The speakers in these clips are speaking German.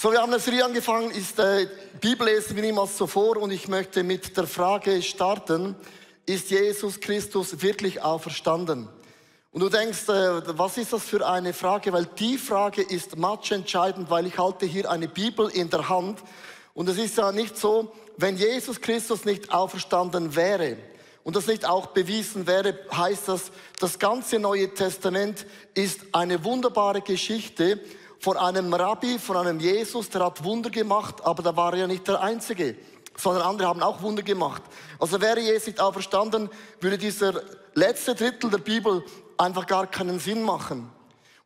So, wir haben eine Serie angefangen, ist äh, Bibellesen wie niemals zuvor und ich möchte mit der Frage starten, ist Jesus Christus wirklich auferstanden? Und du denkst, äh, was ist das für eine Frage? Weil die Frage ist matchentscheidend, weil ich halte hier eine Bibel in der Hand und es ist ja nicht so, wenn Jesus Christus nicht auferstanden wäre und das nicht auch bewiesen wäre, heißt das, das ganze Neue Testament ist eine wunderbare Geschichte von einem Rabbi, von einem Jesus, der hat Wunder gemacht, aber da war er ja nicht der Einzige, sondern andere haben auch Wunder gemacht. Also wäre Jesus nicht auferstanden, würde dieser letzte Drittel der Bibel einfach gar keinen Sinn machen.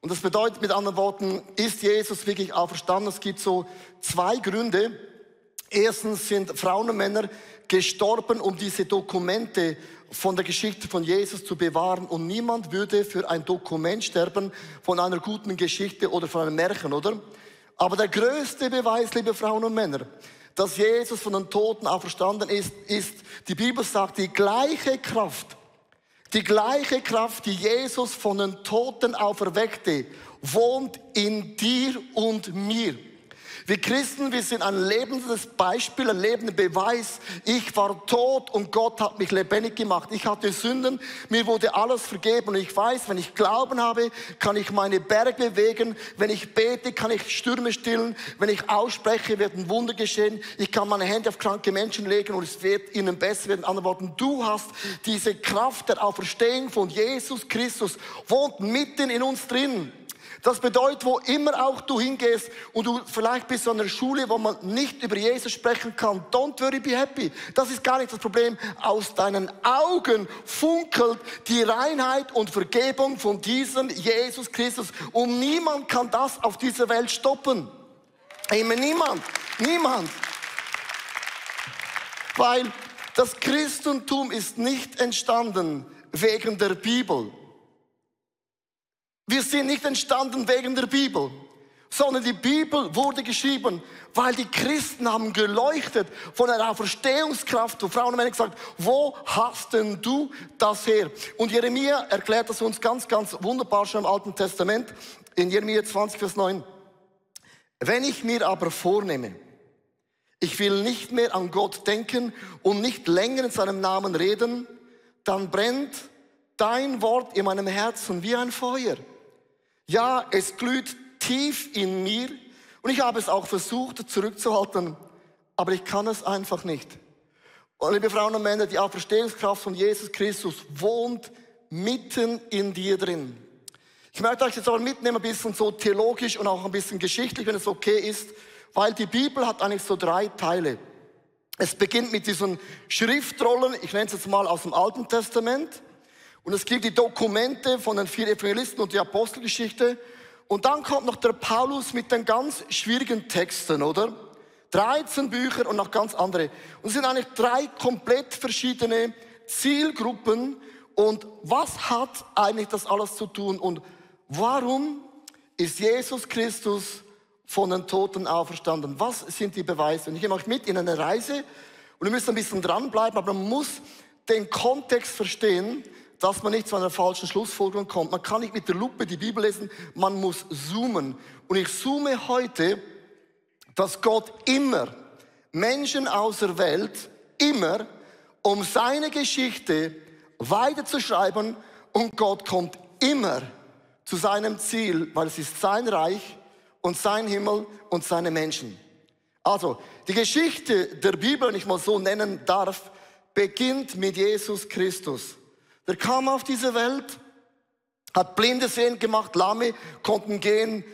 Und das bedeutet mit anderen Worten, ist Jesus wirklich auferstanden? Es gibt so zwei Gründe. Erstens sind Frauen und Männer gestorben, um diese Dokumente von der Geschichte von Jesus zu bewahren. Und niemand würde für ein Dokument sterben von einer guten Geschichte oder von einem Märchen, oder? Aber der größte Beweis, liebe Frauen und Männer, dass Jesus von den Toten auferstanden ist, ist, die Bibel sagt, die gleiche Kraft, die gleiche Kraft, die Jesus von den Toten auferweckte, wohnt in dir und mir. Wir Christen, wir sind ein lebendes Beispiel, ein lebender Beweis. Ich war tot und Gott hat mich lebendig gemacht. Ich hatte Sünden, mir wurde alles vergeben und ich weiß, wenn ich Glauben habe, kann ich meine Berge bewegen. Wenn ich bete, kann ich Stürme stillen. Wenn ich ausspreche, wird ein Wunder geschehen. Ich kann meine Hände auf kranke Menschen legen und es wird ihnen besser werden. In anderen Worten, du hast diese Kraft der Auferstehung von Jesus Christus, wohnt mitten in uns drin. Das bedeutet, wo immer auch du hingehst und du vielleicht bist an einer Schule, wo man nicht über Jesus sprechen kann, don't worry, be happy. Das ist gar nicht das Problem. Aus deinen Augen funkelt die Reinheit und Vergebung von diesem Jesus Christus. Und niemand kann das auf dieser Welt stoppen. Amen, niemand, niemand. Weil das Christentum ist nicht entstanden wegen der Bibel. Wir sind nicht entstanden wegen der Bibel, sondern die Bibel wurde geschrieben, weil die Christen haben geleuchtet von einer Auferstehungskraft. Und Frauen und Männer gesagt, wo hast denn du das her? Und Jeremia erklärt das uns ganz, ganz wunderbar schon im Alten Testament, in Jeremia 20, Vers 9. Wenn ich mir aber vornehme, ich will nicht mehr an Gott denken und nicht länger in seinem Namen reden, dann brennt dein Wort in meinem Herzen wie ein Feuer. Ja, es glüht tief in mir und ich habe es auch versucht zurückzuhalten, aber ich kann es einfach nicht. Und liebe Frauen und Männer, die Auferstehungskraft von Jesus Christus wohnt mitten in dir drin. Ich möchte euch jetzt aber mitnehmen, ein bisschen so theologisch und auch ein bisschen geschichtlich, wenn es okay ist, weil die Bibel hat eigentlich so drei Teile. Es beginnt mit diesen Schriftrollen, ich nenne es jetzt mal aus dem Alten Testament. Und es gibt die Dokumente von den vier Evangelisten und die Apostelgeschichte. Und dann kommt noch der Paulus mit den ganz schwierigen Texten, oder? 13 Bücher und noch ganz andere. Und es sind eigentlich drei komplett verschiedene Zielgruppen. Und was hat eigentlich das alles zu tun? Und warum ist Jesus Christus von den Toten auferstanden? Was sind die Beweise? Und ich nehme euch mit in eine Reise und ihr müsst ein bisschen dranbleiben, aber man muss den Kontext verstehen, dass man nicht zu einer falschen Schlussfolgerung kommt. Man kann nicht mit der Lupe die Bibel lesen, man muss zoomen. Und ich zoome heute, dass Gott immer Menschen aus der Welt, immer, um seine Geschichte weiterzuschreiben und Gott kommt immer zu seinem Ziel, weil es ist sein Reich und sein Himmel und seine Menschen. Also, die Geschichte der Bibel, wenn ich mal so nennen darf, beginnt mit Jesus Christus. Der kam auf diese Welt, hat Blinde sehen gemacht, Lahme konnten gehen,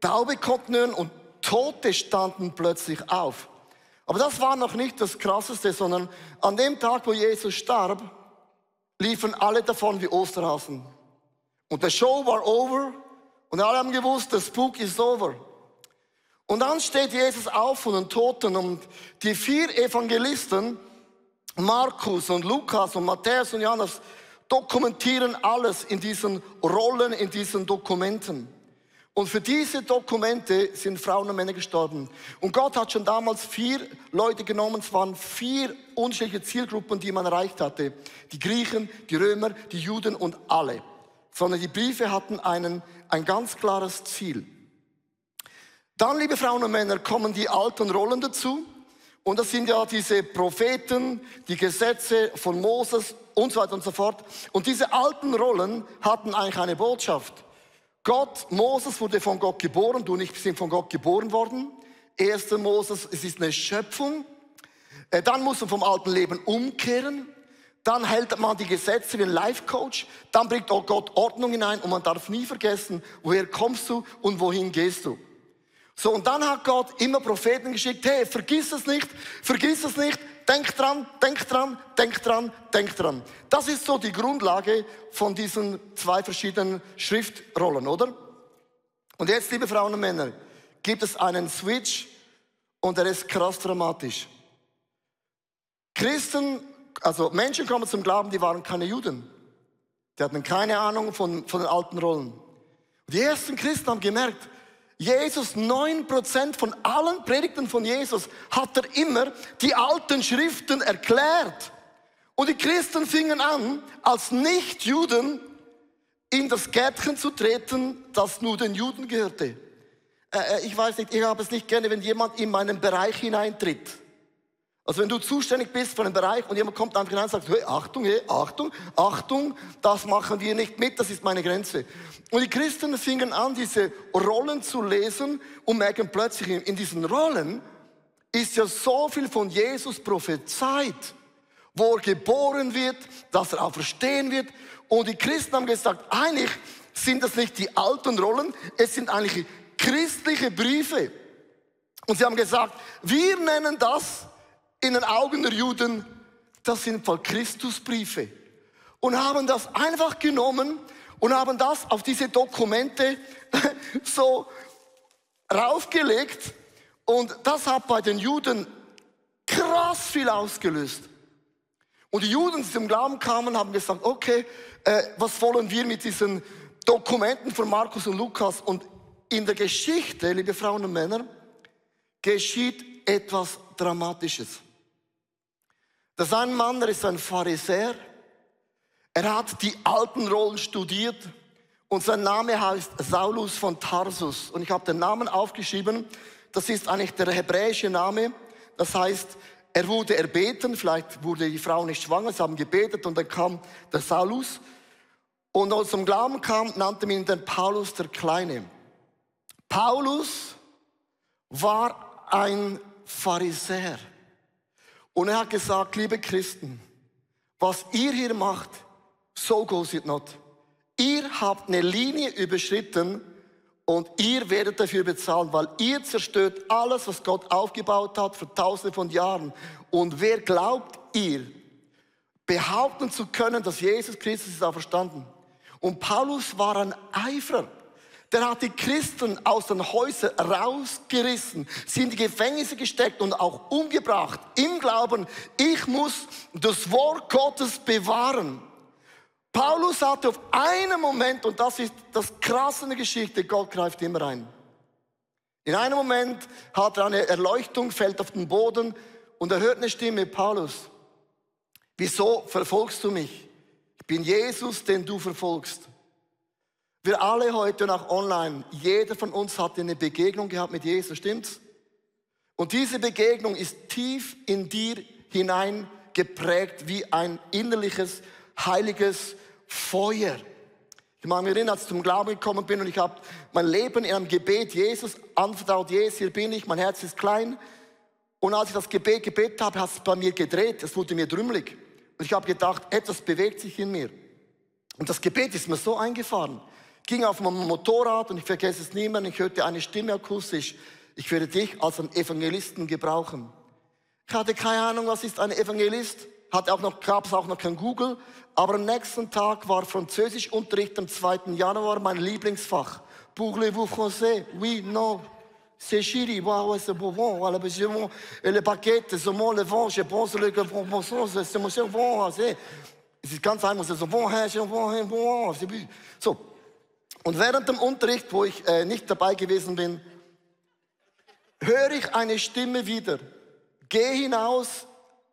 Taube konnten hören und Tote standen plötzlich auf. Aber das war noch nicht das Krasseste, sondern an dem Tag, wo Jesus starb, liefen alle davon wie Osterhasen. Und der Show war over und alle haben gewusst, der Spuk ist over. Und dann steht Jesus auf von den Toten und die vier Evangelisten, Markus und Lukas und Matthäus und Johannes, dokumentieren alles in diesen Rollen, in diesen Dokumenten. Und für diese Dokumente sind Frauen und Männer gestorben. Und Gott hat schon damals vier Leute genommen, es waren vier unterschiedliche Zielgruppen, die man erreicht hatte. Die Griechen, die Römer, die Juden und alle. Sondern die Briefe hatten einen, ein ganz klares Ziel. Dann, liebe Frauen und Männer, kommen die alten Rollen dazu. Und das sind ja diese Propheten, die Gesetze von Moses und so weiter und so fort. Und diese alten Rollen hatten eigentlich eine Botschaft. Gott, Moses wurde von Gott geboren, du und ich sind von Gott geboren worden. Erster Moses, es ist eine Schöpfung. Äh, dann muss man vom alten Leben umkehren. Dann hält man die Gesetze wie ein Life Coach. Dann bringt auch Gott Ordnung hinein und man darf nie vergessen, woher kommst du und wohin gehst du. So, und dann hat Gott immer Propheten geschickt, hey, vergiss es nicht, vergiss es nicht, denk dran, denk dran, denk dran, denk dran. Das ist so die Grundlage von diesen zwei verschiedenen Schriftrollen, oder? Und jetzt, liebe Frauen und Männer, gibt es einen Switch und der ist krass dramatisch. Christen, also Menschen kommen zum Glauben, die waren keine Juden. Die hatten keine Ahnung von, von den alten Rollen. Und die ersten Christen haben gemerkt, Jesus, neun Prozent von allen Predigten von Jesus hat er immer die alten Schriften erklärt. Und die Christen fingen an, als Nichtjuden in das Gärtchen zu treten, das nur den Juden gehörte. Äh, äh, ich weiß nicht, ich habe es nicht gerne, wenn jemand in meinen Bereich hineintritt. Also wenn du zuständig bist für einen Bereich und jemand kommt einfach hinein und sagt, hey, Achtung, hey, Achtung, Achtung, das machen wir nicht mit, das ist meine Grenze. Und die Christen fingen an, diese Rollen zu lesen und merken plötzlich, in diesen Rollen ist ja so viel von Jesus prophezeit, wo er geboren wird, dass er auch verstehen wird. Und die Christen haben gesagt, eigentlich sind das nicht die alten Rollen, es sind eigentlich christliche Briefe. Und sie haben gesagt, wir nennen das in den Augen der Juden, das sind voll Christusbriefe. Und haben das einfach genommen und haben das auf diese Dokumente so raufgelegt. Und das hat bei den Juden krass viel ausgelöst. Und die Juden, die zum Glauben kamen, haben gesagt, okay, äh, was wollen wir mit diesen Dokumenten von Markus und Lukas? Und in der Geschichte, liebe Frauen und Männer, geschieht etwas Dramatisches. Das ein Mann, er ist ein Pharisäer. Er hat die alten Rollen studiert und sein Name heißt Saulus von Tarsus. Und ich habe den Namen aufgeschrieben. Das ist eigentlich der hebräische Name. Das heißt, er wurde erbeten. Vielleicht wurde die Frau nicht schwanger. Sie haben gebetet und dann kam der Saulus. Und als er zum Glauben kam, nannte man ihn den Paulus der Kleine. Paulus war ein Pharisäer. Und er hat gesagt, liebe Christen, was ihr hier macht, so goes it not. Ihr habt eine Linie überschritten und ihr werdet dafür bezahlen, weil ihr zerstört alles, was Gott aufgebaut hat für tausende von Jahren. Und wer glaubt ihr, behaupten zu können, dass Jesus Christus ist auferstanden? Und Paulus war ein Eiferer der hat die Christen aus den Häusern rausgerissen, sie in die Gefängnisse gesteckt und auch umgebracht im Glauben, ich muss das Wort Gottes bewahren. Paulus hatte auf einen Moment, und das ist das Krasse Geschichte, Gott greift immer ein. In einem Moment hat er eine Erleuchtung, fällt auf den Boden und er hört eine Stimme, Paulus, wieso verfolgst du mich? Ich bin Jesus, den du verfolgst. Wir alle heute nach online, jeder von uns hat eine Begegnung gehabt mit Jesus, stimmt's? Und diese Begegnung ist tief in dir hinein geprägt wie ein innerliches, heiliges Feuer. Ich mag mich erinnern, als ich zum Glauben gekommen bin und ich habe mein Leben in einem Gebet Jesus anvertraut, Jesus, hier bin ich, mein Herz ist klein. Und als ich das Gebet gebetet habe, hat es bei mir gedreht, es wurde mir drümmelig. Und ich habe gedacht, etwas bewegt sich in mir. Und das Gebet ist mir so eingefahren ging auf meinem Motorrad und ich vergesse es niemand, ich hörte eine Stimme akustisch, ich werde dich als einen Evangelisten gebrauchen. Ich hatte keine Ahnung, was ist ein Evangelist, hatte auch noch, gab es auch noch kein Google, aber am nächsten Tag war Französischunterricht am 2. Januar mein Lieblingsfach. Parlez-vous français? Oui, non. C'est chéri, ouais, c'est bon, voilà, je bon, le paquet, c'est bon, le vent, je pense, le bon, c'est mon bon, c'est, es ist ganz einfach, c'est bon, c'est bon, c'est bon, c'est bon, so. Und während dem Unterricht, wo ich äh, nicht dabei gewesen bin, höre ich eine Stimme wieder. Geh hinaus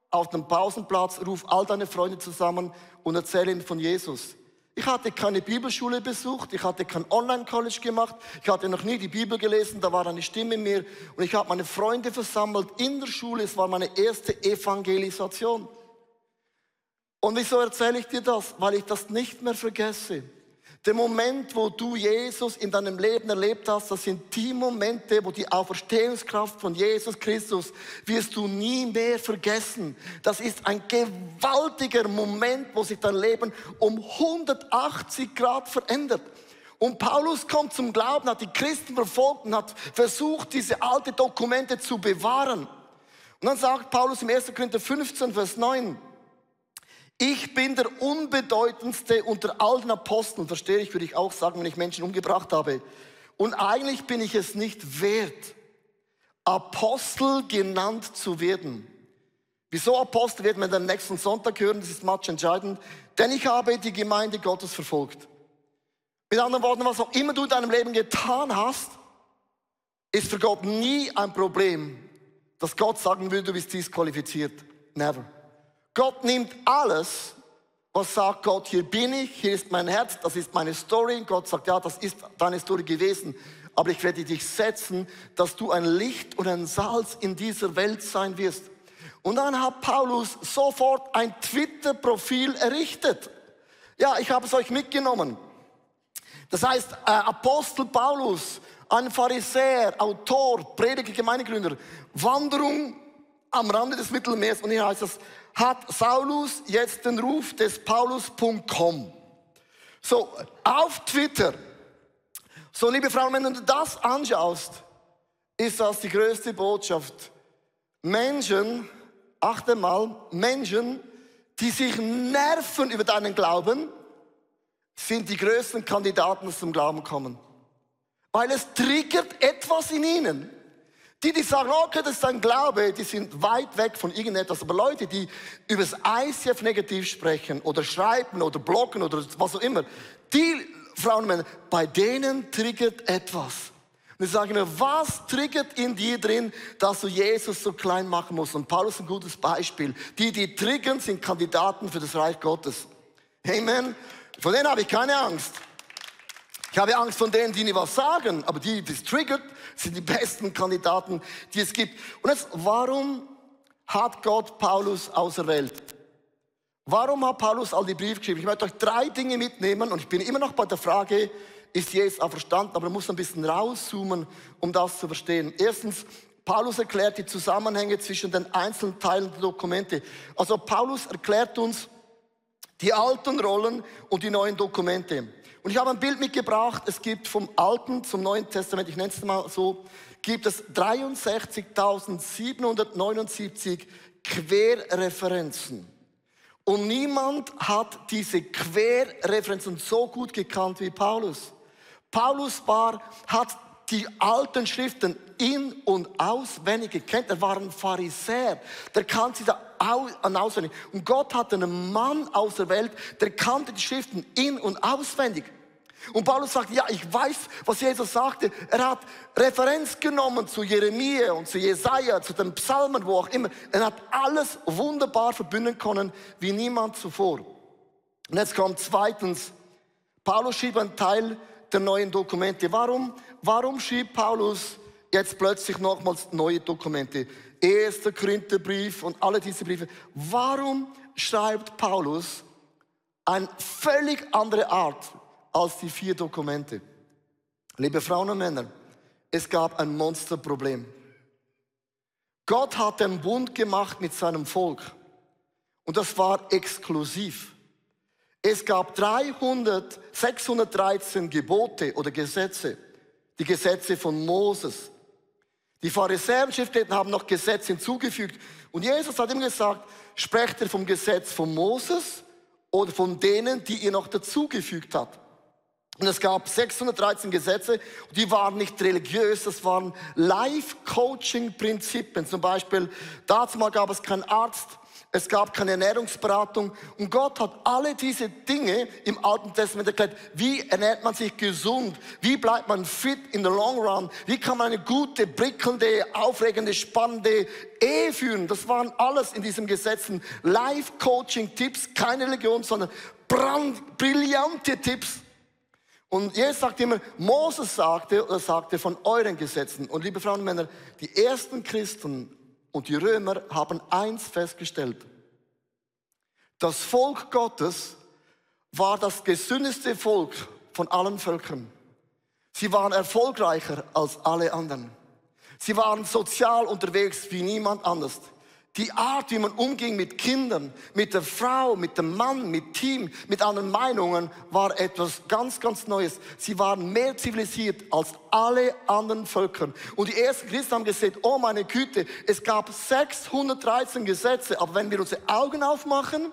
auf den Pausenplatz, ruf all deine Freunde zusammen und erzähle ihnen von Jesus. Ich hatte keine Bibelschule besucht, ich hatte kein Online-College gemacht, ich hatte noch nie die Bibel gelesen, da war eine Stimme in mir und ich habe meine Freunde versammelt in der Schule, es war meine erste Evangelisation. Und wieso erzähle ich dir das? Weil ich das nicht mehr vergesse. Der Moment, wo du Jesus in deinem Leben erlebt hast, das sind die Momente, wo die Auferstehungskraft von Jesus Christus wirst du nie mehr vergessen. Das ist ein gewaltiger Moment, wo sich dein Leben um 180 Grad verändert. Und Paulus kommt zum Glauben, hat die Christen verfolgt und hat versucht, diese alten Dokumente zu bewahren. Und dann sagt Paulus im 1. Korinther 15, Vers 9, ich bin der unbedeutendste unter allen Aposteln, verstehe ich, würde ich auch sagen, wenn ich Menschen umgebracht habe. Und eigentlich bin ich es nicht wert, Apostel genannt zu werden. Wieso Apostel werden wir am nächsten Sonntag hören, das ist match entscheidend. Denn ich habe die Gemeinde Gottes verfolgt. Mit anderen Worten, was auch immer du in deinem Leben getan hast, ist für Gott nie ein Problem, dass Gott sagen will, du bist disqualifiziert. Never. Gott nimmt alles, was sagt Gott, hier bin ich, hier ist mein Herz, das ist meine Story. Gott sagt, ja, das ist deine Story gewesen, aber ich werde dich setzen, dass du ein Licht und ein Salz in dieser Welt sein wirst. Und dann hat Paulus sofort ein Twitter-Profil errichtet. Ja, ich habe es euch mitgenommen. Das heißt, äh, Apostel Paulus, ein Pharisäer, Autor, Prediger, Gemeindegründer, Wanderung am Rande des Mittelmeers. Und hier heißt es, hat Saulus jetzt den Ruf des Paulus.com. So, auf Twitter. So, liebe Frauen, wenn du das anschaust, ist das die größte Botschaft. Menschen, achte mal, Menschen, die sich nerven über deinen Glauben, sind die größten Kandidaten, die zum Glauben kommen. Weil es triggert etwas in ihnen. Die, die sagen, okay, das ist ein Glaube, die sind weit weg von irgendetwas. Aber Leute, die über das ICF negativ sprechen oder schreiben oder bloggen oder was auch immer, die Frauen und Männer, bei denen triggert etwas. Und ich sage mir, was triggert in dir drin, dass du Jesus so klein machen musst? Und Paulus ist ein gutes Beispiel. Die, die triggern, sind Kandidaten für das Reich Gottes. Amen. Von denen habe ich keine Angst. Ich habe Angst von denen, die nie was sagen, aber die, die es triggert, sind die besten Kandidaten, die es gibt. Und jetzt, warum hat Gott Paulus auserwählt? Warum hat Paulus all die Briefe geschrieben? Ich möchte euch drei Dinge mitnehmen und ich bin immer noch bei der Frage, ist Jesus auch verstanden, aber man muss ein bisschen rauszoomen, um das zu verstehen. Erstens, Paulus erklärt die Zusammenhänge zwischen den einzelnen Teilen der Dokumente. Also Paulus erklärt uns die alten Rollen und die neuen Dokumente. Und ich habe ein Bild mitgebracht. Es gibt vom Alten zum Neuen Testament, ich nenne es mal so, gibt es 63.779 Querreferenzen. Und niemand hat diese Querreferenzen so gut gekannt wie Paulus. Paulus war, hat die alten Schriften in- und auswendig gekannt. Er war ein Pharisäer. Der kannte sie da auswendig. Und Gott hat einen Mann aus der Welt, der kannte die Schriften in- und auswendig. Und Paulus sagt, ja, ich weiß, was Jesus sagte. Er hat Referenz genommen zu Jeremia und zu Jesaja, zu den Psalmen, wo auch immer. Er hat alles wunderbar verbinden können, wie niemand zuvor. Und jetzt kommt zweitens, Paulus schrieb einen Teil der neuen Dokumente. Warum? Warum schrieb Paulus jetzt plötzlich nochmals neue Dokumente? Erster Korintherbrief und alle diese Briefe. Warum schreibt Paulus eine völlig andere Art als die vier Dokumente? Liebe Frauen und Männer, es gab ein Monsterproblem. Gott hat den Bund gemacht mit seinem Volk und das war exklusiv. Es gab 300, 613 Gebote oder Gesetze, die Gesetze von Moses. Die Pharisäer und Schriftgelehrten haben noch Gesetze hinzugefügt. Und Jesus hat ihm gesagt, sprecht ihr vom Gesetz von Moses oder von denen, die ihr noch dazugefügt habt. Und es gab 613 Gesetze, die waren nicht religiös, das waren Life-Coaching-Prinzipien. Zum Beispiel, dazu gab es keinen Arzt, es gab keine Ernährungsberatung und Gott hat alle diese Dinge im Alten Testament erklärt. Wie ernährt man sich gesund? Wie bleibt man fit in the long run? Wie kann man eine gute, prickelnde, aufregende, spannende Ehe führen? Das waren alles in diesem Gesetzen. Life-Coaching-Tipps, keine Religion, sondern brand, brillante Tipps. Und Jesus sagt immer, Moses sagte oder sagte von euren Gesetzen. Und liebe Frauen und Männer, die ersten Christen und die Römer haben eins festgestellt. Das Volk Gottes war das gesündeste Volk von allen Völkern. Sie waren erfolgreicher als alle anderen. Sie waren sozial unterwegs wie niemand anders. Die Art, wie man umging mit Kindern, mit der Frau, mit dem Mann, mit Team, mit anderen Meinungen, war etwas ganz, ganz Neues. Sie waren mehr zivilisiert als alle anderen Völker. Und die ersten Christen haben gesagt, oh meine Güte, es gab 613 Gesetze, aber wenn wir unsere Augen aufmachen,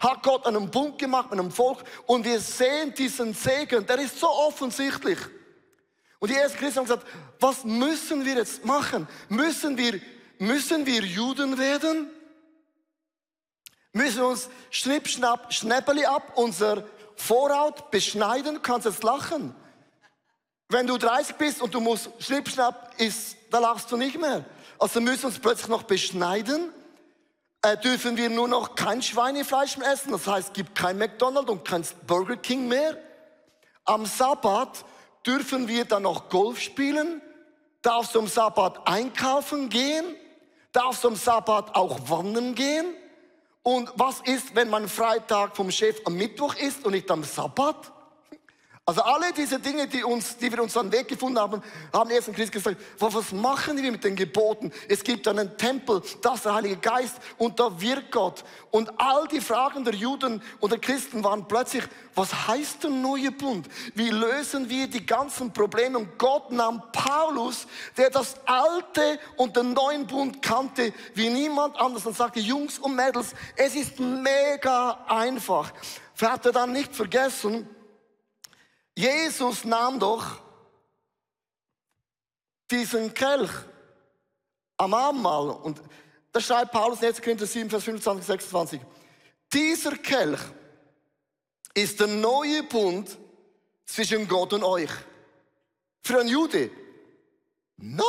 hat Gott einen Bund gemacht mit einem Volk und wir sehen diesen Segen, der ist so offensichtlich. Und die ersten Christen haben gesagt, was müssen wir jetzt machen? Müssen wir Müssen wir Juden werden? Müssen wir uns schnipp, schnapp, schnäppeli ab, unser Vorhaut beschneiden? Du kannst jetzt lachen. Wenn du 30 bist und du musst schnipp, schnapp, ist, da lachst du nicht mehr. Also müssen wir uns plötzlich noch beschneiden. Äh, dürfen wir nur noch kein Schweinefleisch mehr essen. Das heißt, es gibt kein McDonald's und kein Burger King mehr. Am Sabbat dürfen wir dann noch Golf spielen. Darfst du am Sabbat einkaufen gehen? Darfst du am Sabbat auch wandern gehen. Und was ist, wenn man Freitag vom Chef am Mittwoch ist und nicht am Sabbat? Also alle diese Dinge, die, uns, die wir uns an Weg gefunden haben, haben erst in Christ gesagt, was machen wir mit den Geboten? Es gibt einen Tempel, das ist der Heilige Geist und da wirkt Gott. Und all die Fragen der Juden und der Christen waren plötzlich, was heißt der neue Bund? Wie lösen wir die ganzen Probleme? Und Gott nahm Paulus, der das alte und den neuen Bund kannte, wie niemand anders und sagte, Jungs und Mädels, es ist mega einfach. Hat er dann nicht vergessen, Jesus nahm doch diesen Kelch am Abendmahl und da schreibt Paulus in 1. Korinther 7, Vers 25, 26. Dieser Kelch ist der neue Bund zwischen Gott und euch. Für einen Jude. Neu.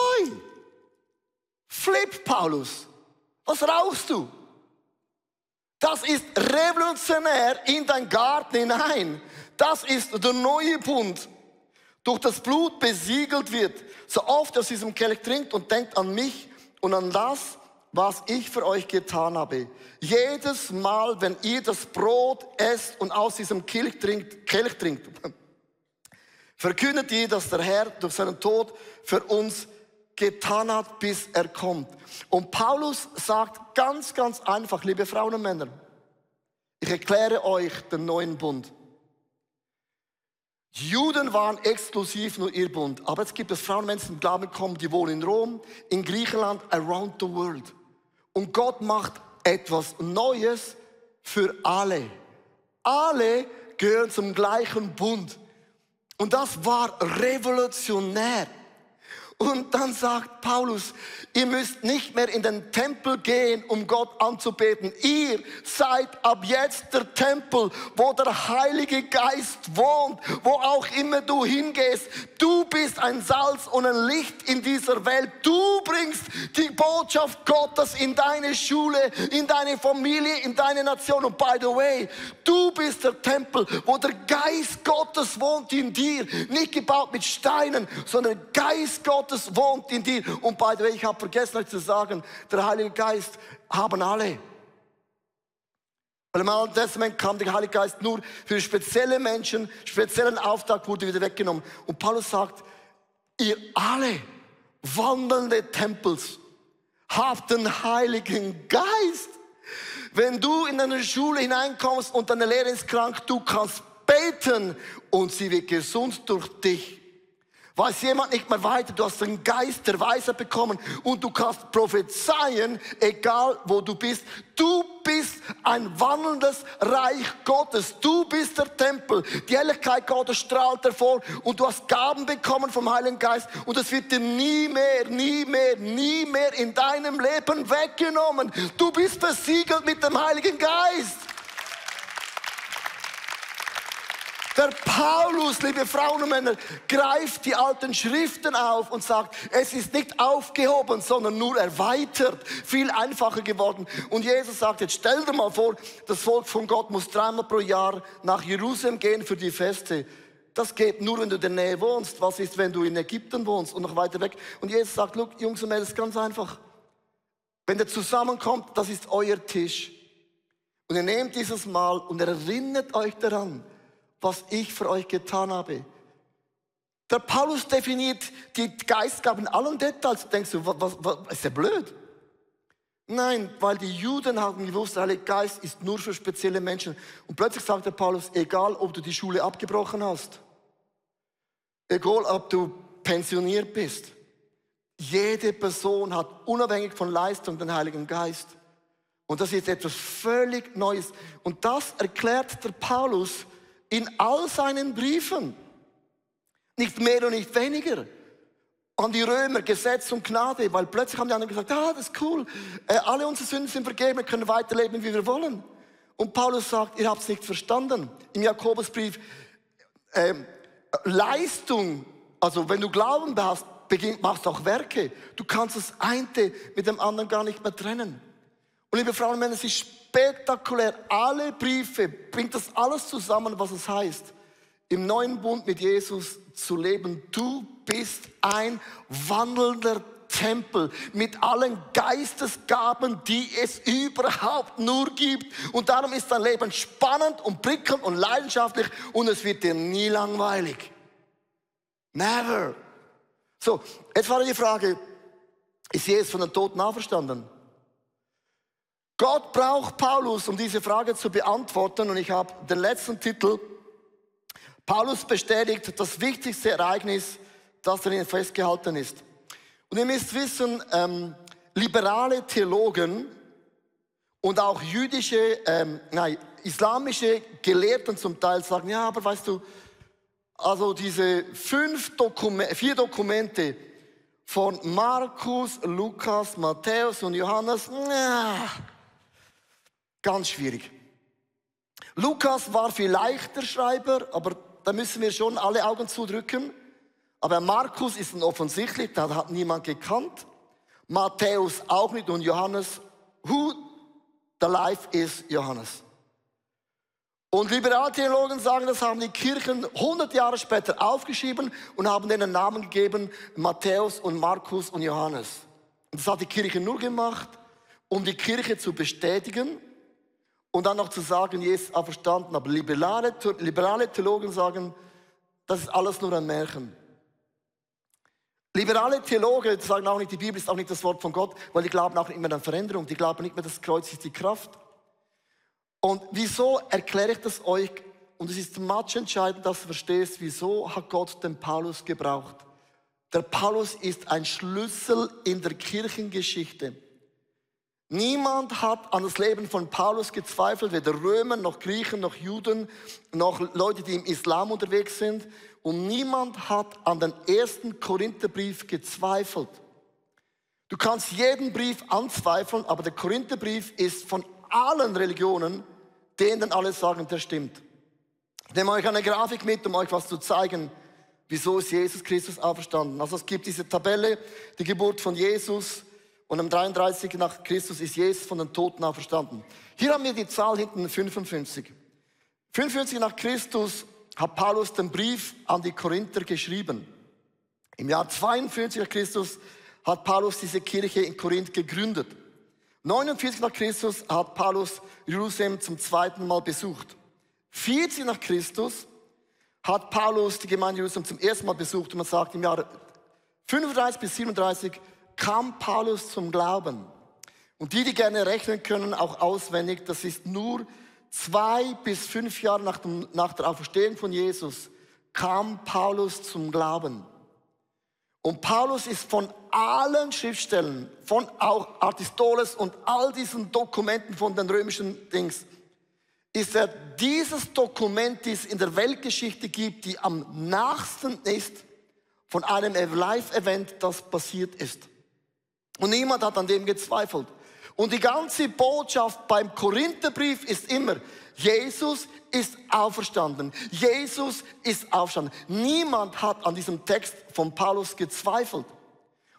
Flip, Paulus. Was rauchst du? Das ist revolutionär in dein Garten hinein. Das ist der neue Bund. Durch das Blut besiegelt wird. So oft aus diesem Kelch trinkt und denkt an mich und an das, was ich für euch getan habe. Jedes Mal, wenn ihr das Brot esst und aus diesem Kelch trinkt, Kelch trinkt verkündet ihr, dass der Herr durch seinen Tod für uns getan hat, bis er kommt. Und Paulus sagt ganz, ganz einfach, liebe Frauen und Männer, ich erkläre euch den neuen Bund. Juden waren exklusiv nur ihr Bund. Aber jetzt gibt es Frauen, sie zum Glauben kommen, die wohnen in Rom, in Griechenland, around the world. Und Gott macht etwas Neues für alle. Alle gehören zum gleichen Bund. Und das war revolutionär. Und dann sagt Paulus, ihr müsst nicht mehr in den Tempel gehen, um Gott anzubeten. Ihr seid ab jetzt der Tempel, wo der Heilige Geist wohnt, wo auch immer du hingehst. Du bist ein Salz und ein Licht in dieser Welt. Du bringst die Botschaft Gottes in deine Schule, in deine Familie, in deine Nation. Und by the way, du bist der Tempel, wo der Geist Gottes wohnt in dir. Nicht gebaut mit Steinen, sondern Geist Gottes Gottes wohnt in dir. Und by the way, ich habe vergessen euch zu sagen, der Heilige Geist haben alle. Weil im Alten Testament kam der Heilige Geist nur für spezielle Menschen, speziellen Auftrag wurde wieder weggenommen. Und Paulus sagt, ihr alle wandelnde Tempels habt den Heiligen Geist. Wenn du in eine Schule hineinkommst und deine Lehrerin ist krank, du kannst beten und sie wird gesund durch dich. Weiß jemand nicht mehr weiter, du hast den Geist der Weisheit bekommen und du kannst prophezeien, egal wo du bist. Du bist ein wandelndes Reich Gottes. Du bist der Tempel. Die Helligkeit Gottes strahlt hervor und du hast Gaben bekommen vom Heiligen Geist und es wird dir nie mehr, nie mehr, nie mehr in deinem Leben weggenommen. Du bist versiegelt mit dem Heiligen Geist. Der Paulus, liebe Frauen und Männer, greift die alten Schriften auf und sagt, es ist nicht aufgehoben, sondern nur erweitert, viel einfacher geworden. Und Jesus sagt, jetzt stell dir mal vor, das Volk von Gott muss dreimal pro Jahr nach Jerusalem gehen für die Feste. Das geht nur, wenn du in der Nähe wohnst. Was ist, wenn du in Ägypten wohnst und noch weiter weg? Und Jesus sagt, look, Jungs und Mädels, ganz einfach. Wenn der zusammenkommt, das ist euer Tisch. Und ihr nehmt dieses Mal und erinnert euch daran, was ich für euch getan habe. Der Paulus definiert die Geistgaben in allen Details. Denkst du, was, was, ist der blöd? Nein, weil die Juden haben gewusst, der Heilige Geist ist nur für spezielle Menschen. Und plötzlich sagt der Paulus, egal ob du die Schule abgebrochen hast, egal ob du pensioniert bist, jede Person hat unabhängig von Leistung den Heiligen Geist. Und das ist etwas völlig Neues. Und das erklärt der Paulus in all seinen Briefen. Nicht mehr und nicht weniger. An die Römer, Gesetz und Gnade, weil plötzlich haben die anderen gesagt, ah, das ist cool, äh, alle unsere Sünden sind vergeben, wir können weiterleben, wie wir wollen. Und Paulus sagt, ihr habt es nicht verstanden. Im Jakobusbrief, äh, Leistung, also wenn du Glauben hast, beginn, machst auch Werke. Du kannst das eine mit dem anderen gar nicht mehr trennen. Und liebe Frauen und Männer, es ist spektakulär. Alle Briefe bringt das alles zusammen, was es heißt, im neuen Bund mit Jesus zu leben. Du bist ein wandelnder Tempel mit allen Geistesgaben, die es überhaupt nur gibt. Und darum ist dein Leben spannend und prickelnd und leidenschaftlich und es wird dir nie langweilig. Never. So, jetzt war die Frage, ist Jesus von den Toten auferstanden? Gott braucht Paulus, um diese Frage zu beantworten. Und ich habe den letzten Titel. Paulus bestätigt das wichtigste Ereignis, das darin festgehalten ist. Und ihr müsst wissen, ähm, liberale Theologen und auch jüdische, ähm, nein, islamische Gelehrten zum Teil sagen, ja, aber weißt du, also diese fünf Dokumente, vier Dokumente von Markus, Lukas, Matthäus und Johannes, na, Ganz schwierig. Lukas war vielleicht der Schreiber, aber da müssen wir schon alle Augen zudrücken. Aber Markus ist ein offensichtlich, da hat niemand gekannt. Matthäus auch nicht und Johannes. Who the life is Johannes. Und Liberaltheologen sagen, das haben die Kirchen 100 Jahre später aufgeschrieben und haben denen Namen gegeben, Matthäus und Markus und Johannes. Und das hat die Kirche nur gemacht, um die Kirche zu bestätigen und dann noch zu sagen, Jesus ist auferstanden. Aber liberale, liberale Theologen sagen, das ist alles nur ein Märchen. Liberale Theologen sagen auch nicht, die Bibel ist auch nicht das Wort von Gott, weil die glauben auch nicht mehr an Veränderung. Die glauben nicht mehr, das Kreuz ist die Kraft. Und wieso erkläre ich das euch? Und es ist much entscheidend, dass du verstehst, wieso hat Gott den Paulus gebraucht. Der Paulus ist ein Schlüssel in der Kirchengeschichte. Niemand hat an das Leben von Paulus gezweifelt, weder Römer noch Griechen noch Juden noch Leute, die im Islam unterwegs sind. Und niemand hat an den ersten Korintherbrief gezweifelt. Du kannst jeden Brief anzweifeln, aber der Korintherbrief ist von allen Religionen, denen alle sagen, der stimmt. Ich nehme euch eine Grafik mit, um euch was zu zeigen, wieso ist Jesus Christus auferstanden. Also es gibt diese Tabelle, die Geburt von Jesus, und am 33 nach Christus ist Jesus von den Toten auferstanden. Hier haben wir die Zahl hinten 55. 55 nach Christus hat Paulus den Brief an die Korinther geschrieben. Im Jahr 42 nach Christus hat Paulus diese Kirche in Korinth gegründet. 49 nach Christus hat Paulus Jerusalem zum zweiten Mal besucht. 40 nach Christus hat Paulus die Gemeinde Jerusalem zum ersten Mal besucht und man sagt im Jahr 35 bis 37 kam Paulus zum Glauben. Und die, die gerne rechnen können, auch auswendig, das ist nur zwei bis fünf Jahre nach, dem, nach der Auferstehung von Jesus, kam Paulus zum Glauben. Und Paulus ist von allen Schriftstellen, von auch Aristoteles und all diesen Dokumenten von den römischen Dings, ist er dieses Dokument, die es in der Weltgeschichte gibt, die am nachsten ist von einem Live-Event, das passiert ist. Und niemand hat an dem gezweifelt. Und die ganze Botschaft beim Korintherbrief ist immer, Jesus ist auferstanden. Jesus ist auferstanden. Niemand hat an diesem Text von Paulus gezweifelt.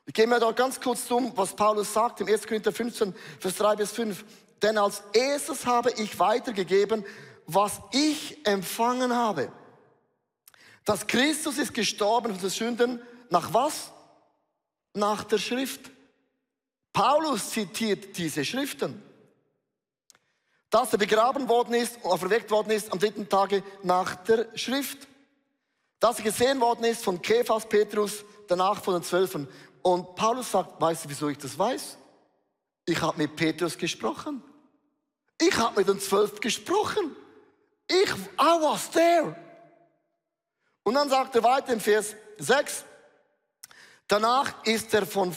Ich gehe mir da ganz kurz um, was Paulus sagt im 1. Korinther 15, Vers 3 bis 5. Denn als erstes habe ich weitergegeben, was ich empfangen habe. Dass Christus ist gestorben für die Sünden. Nach was? Nach der Schrift. Paulus zitiert diese Schriften dass er begraben worden ist und auferweckt worden ist am dritten Tage nach der Schrift. Dass er gesehen worden ist von Kephas, Petrus, danach von den Zwölfen. Und Paulus sagt, weißt du, wieso ich das weiß? Ich habe mit Petrus gesprochen. Ich habe mit den Zwölf gesprochen. Ich, I was there. Und dann sagt er weiter im Vers 6, danach ist er von,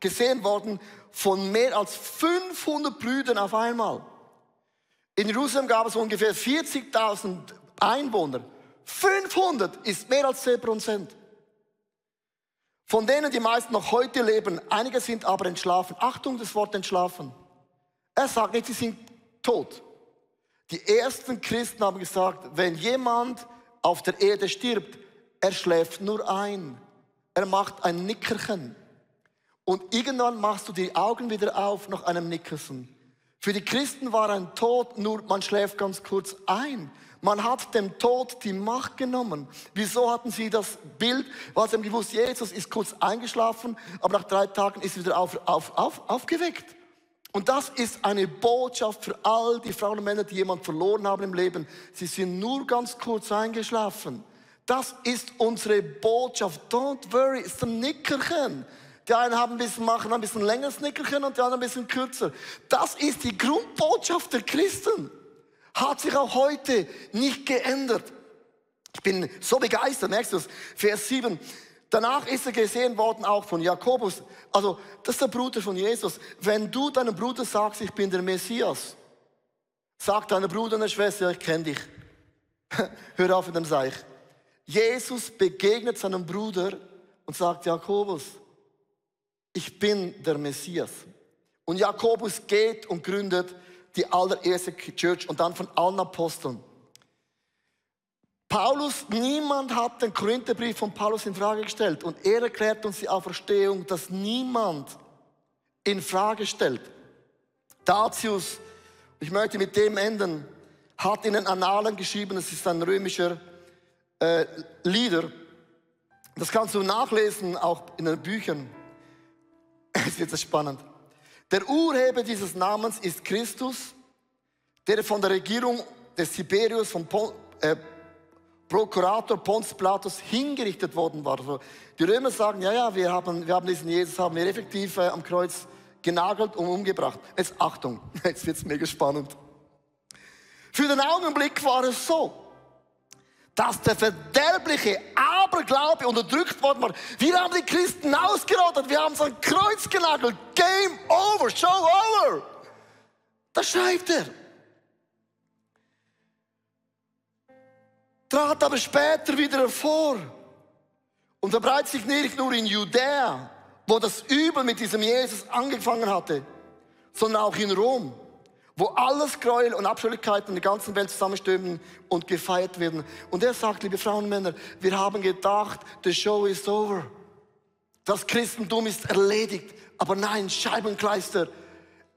gesehen worden von mehr als 500 Brüdern auf einmal. In Jerusalem gab es ungefähr 40.000 Einwohner. 500 ist mehr als 10 Prozent. Von denen die meisten noch heute leben, einige sind aber entschlafen. Achtung, das Wort entschlafen. Er sagt nicht, sie sind tot. Die ersten Christen haben gesagt, wenn jemand auf der Erde stirbt, er schläft nur ein. Er macht ein Nickerchen. Und irgendwann machst du die Augen wieder auf nach einem Nickerchen. Für die Christen war ein Tod nur, man schläft ganz kurz ein. Man hat dem Tod die Macht genommen. Wieso hatten sie das Bild? Weil sie haben gewusst, Jesus ist kurz eingeschlafen, aber nach drei Tagen ist er wieder auf, auf, auf, aufgeweckt. Und das ist eine Botschaft für all die Frauen und Männer, die jemand verloren haben im Leben. Sie sind nur ganz kurz eingeschlafen. Das ist unsere Botschaft. Don't worry, ist ein Nickerchen. Die einen haben ein bisschen, machen ein bisschen längeres Nickerchen und die anderen ein bisschen kürzer. Das ist die Grundbotschaft der Christen. Hat sich auch heute nicht geändert. Ich bin so begeistert, merkst du es? Vers 7. Danach ist er gesehen worden auch von Jakobus. Also, das ist der Bruder von Jesus. Wenn du deinem Bruder sagst, ich bin der Messias, sagt deiner Bruder und Schwester, ich kenne dich. Hör auf mit dem Seich. Jesus begegnet seinem Bruder und sagt, Jakobus, ich bin der Messias. Und Jakobus geht und gründet die allererste Church und dann von allen Aposteln. Paulus, niemand hat den Korintherbrief von Paulus in Frage gestellt und er erklärt uns die Auferstehung, dass niemand in Frage stellt. Datius, ich möchte mit dem enden, hat in den Annalen geschrieben, das ist ein römischer äh, Lieder. Das kannst du nachlesen, auch in den Büchern. Es wird spannend. Der Urheber dieses Namens ist Christus, der von der Regierung des Tiberius, vom Pon äh, Prokurator Pontius Pilatus hingerichtet worden war. Also die Römer sagen, ja, ja, wir haben, wir haben diesen Jesus haben wir effektiv äh, am Kreuz genagelt und umgebracht. Jetzt Achtung, jetzt wird's mega spannend. Für den Augenblick war es so, dass der verderbliche Aberglaube unterdrückt worden war. Wir haben die Christen ausgerottet, wir haben es an Kreuz genagelt. Game over, show over. Das schreibt er. Trat aber später wieder hervor und verbreitet sich nicht nur in Judäa, wo das Übel mit diesem Jesus angefangen hatte, sondern auch in Rom wo alles Gräuel und Abscheulichkeiten in der ganzen Welt zusammenstürmen und gefeiert werden. Und er sagt, liebe Frauen und Männer, wir haben gedacht, the show is over. Das Christentum ist erledigt. Aber nein, Scheibenkleister,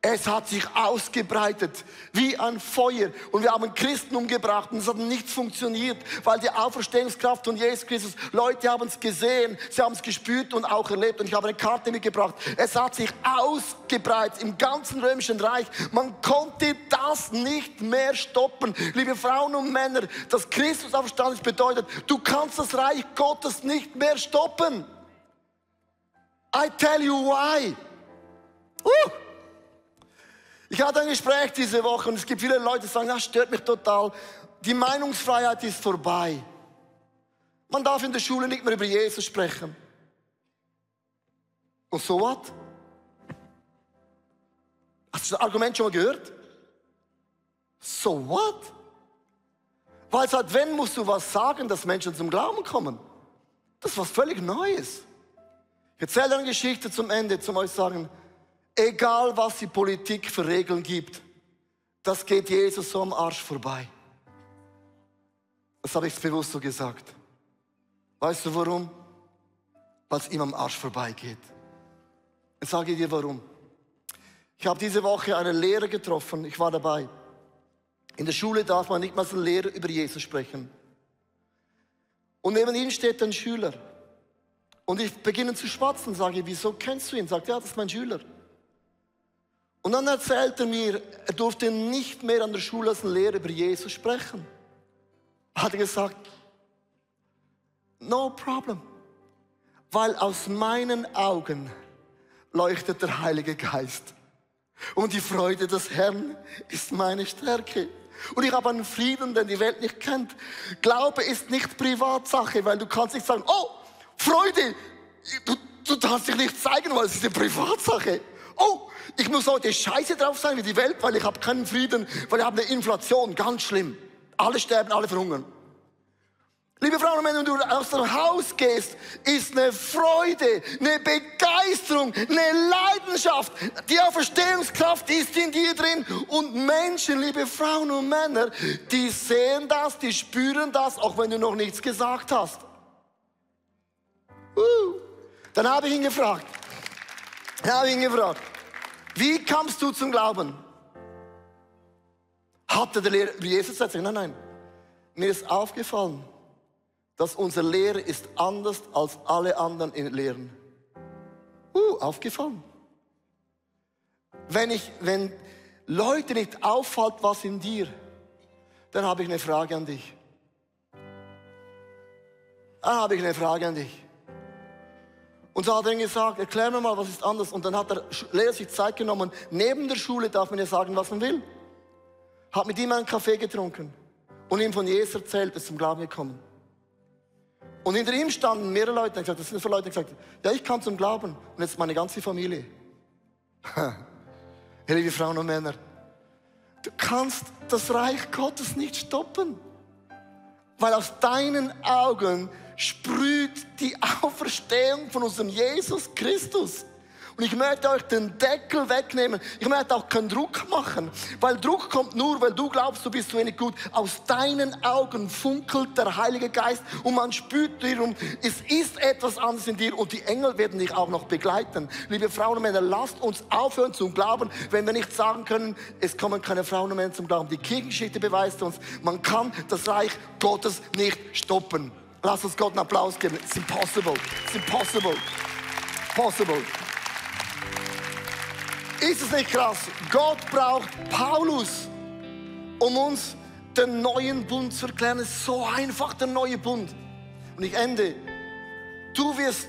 es hat sich ausgebreitet wie ein Feuer und wir haben Christen umgebracht und es hat nichts funktioniert, weil die Auferstehungskraft von Jesus Christus, Leute haben es gesehen, sie haben es gespürt und auch erlebt und ich habe eine Karte mitgebracht. Es hat sich ausgebreitet im ganzen römischen Reich. Man konnte das nicht mehr stoppen. Liebe Frauen und Männer, dass Christus auferstanden ist bedeutet, du kannst das Reich Gottes nicht mehr stoppen. I tell you why. Uh! Ich hatte ein Gespräch diese Woche und es gibt viele Leute, die sagen, das stört mich total. Die Meinungsfreiheit ist vorbei. Man darf in der Schule nicht mehr über Jesus sprechen. Und so what? Hast du das Argument schon mal gehört? So what? Weil seit wenn musst du was sagen, dass Menschen zum Glauben kommen? Das ist was völlig Neues. Ich erzähle eine Geschichte zum Ende, zum euch sagen, egal was die Politik für Regeln gibt, das geht Jesus so am Arsch vorbei. Das habe ich bewusst so gesagt. Weißt du warum? Weil es ihm am Arsch vorbeigeht. Ich sage dir warum. Ich habe diese Woche einen Lehrer getroffen, ich war dabei. In der Schule darf man nicht mal so Lehrer über Jesus sprechen. Und neben ihm steht ein Schüler. Und ich beginne zu schwatzen, sage, wieso kennst du ihn? Sagt, ja, das ist mein Schüler. Und dann erzählt er mir, er durfte nicht mehr an der Schule als Lehrer über Jesus sprechen. Hat er gesagt, no problem. Weil aus meinen Augen leuchtet der Heilige Geist. Und die Freude des Herrn ist meine Stärke. Und ich habe einen Frieden, den die Welt nicht kennt. Glaube ist nicht Privatsache, weil du kannst nicht sagen, oh, Freude, du, du darfst dich nicht zeigen, weil es ist eine Privatsache. Oh, ich muss heute scheiße drauf sein wie die Welt, weil ich habe keinen Frieden, weil ich habe eine Inflation, ganz schlimm. Alle sterben, alle verhungern. Liebe Frauen und Männer, wenn du aus dem Haus gehst, ist eine Freude, eine Begeisterung, eine Leidenschaft. Die Auferstehungskraft ist in dir drin. Und Menschen, liebe Frauen und Männer, die sehen das, die spüren das, auch wenn du noch nichts gesagt hast. Uh. Dann habe ich ihn gefragt. Dann habe ich ihn gefragt. Wie kamst du zum Glauben? Hatte der Lehrer Jesus erzählt? Nein, nein. Mir ist aufgefallen, dass unser Lehre ist anders als alle anderen Lehren. Uh, aufgefallen. Wenn, ich, wenn Leute nicht auffällt, was in dir, dann habe ich eine Frage an dich. Dann habe ich eine Frage an dich. Und so hat er gesagt, erklär mir mal, was ist anders. Und dann hat der Lehrer sich Zeit genommen. Neben der Schule darf man ja sagen, was man will. Hat mit ihm einen Kaffee getrunken und ihm von Jesus erzählt, ist zum Glauben gekommen. Und hinter ihm standen mehrere Leute, gesagt, das sind für Leute, die gesagt ja, ich kam zum Glauben und jetzt meine ganze Familie. liebe Frauen und Männer, du kannst das Reich Gottes nicht stoppen, weil aus deinen Augen sprüht die Auferstehung von unserem Jesus Christus. Und ich möchte euch den Deckel wegnehmen. Ich möchte auch keinen Druck machen, weil Druck kommt nur, weil du glaubst, du bist zu wenig gut. Aus deinen Augen funkelt der Heilige Geist und man spürt darum, es ist etwas anderes in dir und die Engel werden dich auch noch begleiten. Liebe Frauen und Männer, lasst uns aufhören zu glauben, wenn wir nicht sagen können, es kommen keine Frauen und Männer zum Glauben. Die Kirchengeschichte beweist uns, man kann das Reich Gottes nicht stoppen. Lass uns Gott einen Applaus geben. It's impossible. It's impossible. Possible. Ist es nicht krass? Gott braucht Paulus, um uns den neuen Bund zu erklären. Es ist so einfach, der neue Bund. Und ich ende. Du wirst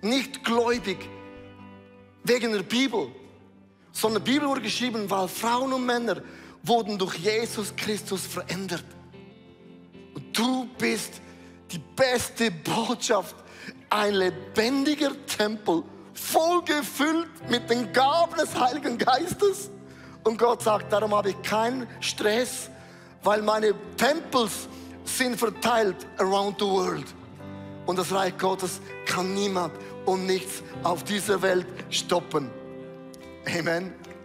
nicht gläubig wegen der Bibel, sondern die Bibel wurde geschrieben, weil Frauen und Männer wurden durch Jesus Christus verändert. Und du bist die beste Botschaft, ein lebendiger Tempel voll gefüllt mit den Gaben des Heiligen Geistes. Und Gott sagt, darum habe ich keinen Stress, weil meine Tempels sind verteilt around the world. Und das Reich Gottes kann niemand und nichts auf dieser Welt stoppen. Amen.